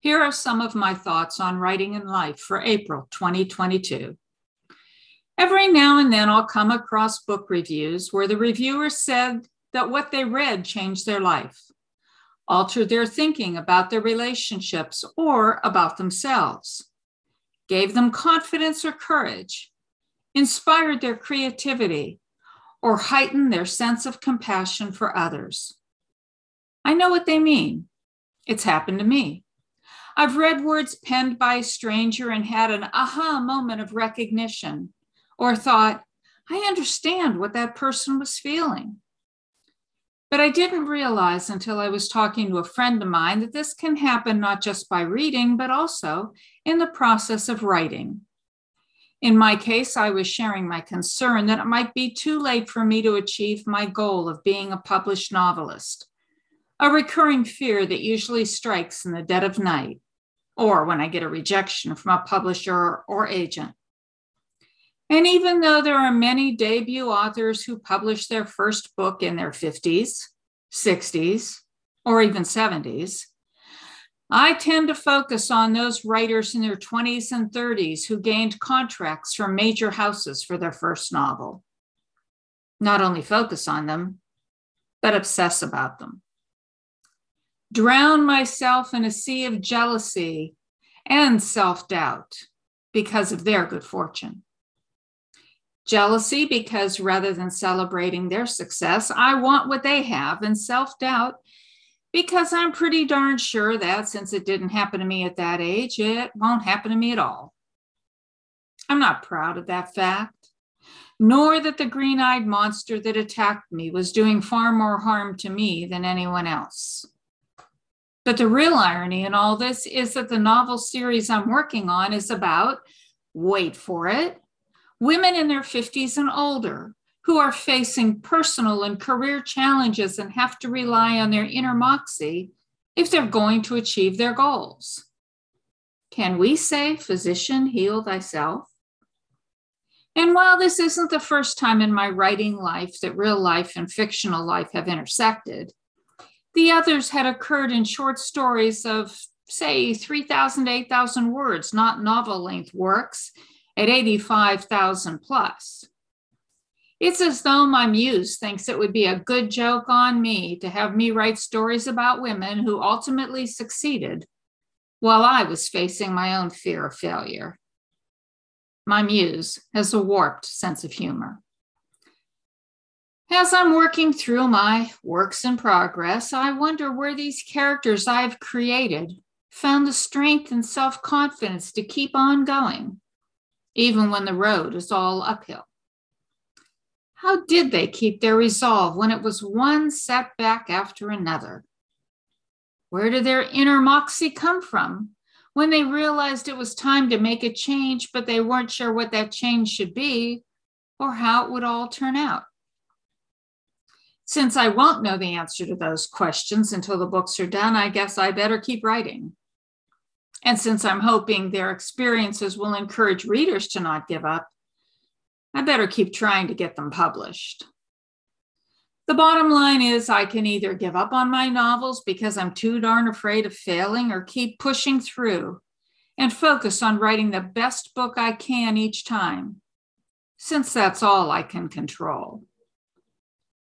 Here are some of my thoughts on writing in life for April 2022. Every now and then I'll come across book reviews where the reviewer said that what they read changed their life, altered their thinking about their relationships or about themselves, gave them confidence or courage, inspired their creativity, or heightened their sense of compassion for others. I know what they mean. It's happened to me. I've read words penned by a stranger and had an aha moment of recognition or thought, I understand what that person was feeling. But I didn't realize until I was talking to a friend of mine that this can happen not just by reading, but also in the process of writing. In my case, I was sharing my concern that it might be too late for me to achieve my goal of being a published novelist, a recurring fear that usually strikes in the dead of night or when I get a rejection from a publisher or agent. And even though there are many debut authors who publish their first book in their 50s, 60s, or even 70s, I tend to focus on those writers in their 20s and 30s who gained contracts from major houses for their first novel. Not only focus on them, but obsess about them. Drown myself in a sea of jealousy and self doubt because of their good fortune. Jealousy, because rather than celebrating their success, I want what they have, and self doubt, because I'm pretty darn sure that since it didn't happen to me at that age, it won't happen to me at all. I'm not proud of that fact, nor that the green eyed monster that attacked me was doing far more harm to me than anyone else. But the real irony in all this is that the novel series I'm working on is about, wait for it, women in their 50s and older who are facing personal and career challenges and have to rely on their inner moxie if they're going to achieve their goals. Can we say, Physician, heal thyself? And while this isn't the first time in my writing life that real life and fictional life have intersected, the others had occurred in short stories of, say, 3,000 to 8,000 words, not novel length works at 85,000 plus. It's as though my muse thinks it would be a good joke on me to have me write stories about women who ultimately succeeded while I was facing my own fear of failure. My muse has a warped sense of humor. As I'm working through my works in progress, I wonder where these characters I've created found the strength and self confidence to keep on going even when the road is all uphill? How did they keep their resolve when it was one setback after another? Where did their inner moxie come from when they realized it was time to make a change, but they weren't sure what that change should be or how it would all turn out? Since I won't know the answer to those questions until the books are done, I guess I better keep writing. And since I'm hoping their experiences will encourage readers to not give up, I better keep trying to get them published. The bottom line is, I can either give up on my novels because I'm too darn afraid of failing or keep pushing through and focus on writing the best book I can each time, since that's all I can control.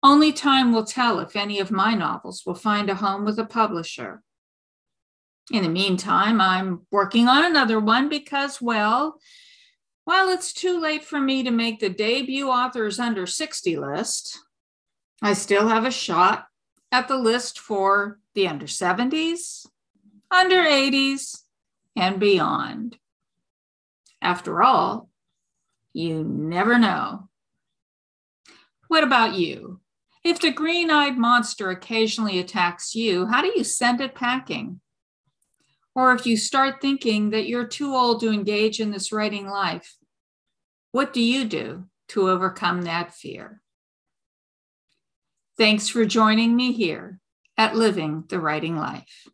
Only time will tell if any of my novels will find a home with a publisher. In the meantime, I'm working on another one because, well, while it's too late for me to make the debut authors under 60 list, I still have a shot at the list for the under 70s, under 80s, and beyond. After all, you never know. What about you? If the green eyed monster occasionally attacks you, how do you send it packing? Or if you start thinking that you're too old to engage in this writing life, what do you do to overcome that fear? Thanks for joining me here at Living the Writing Life.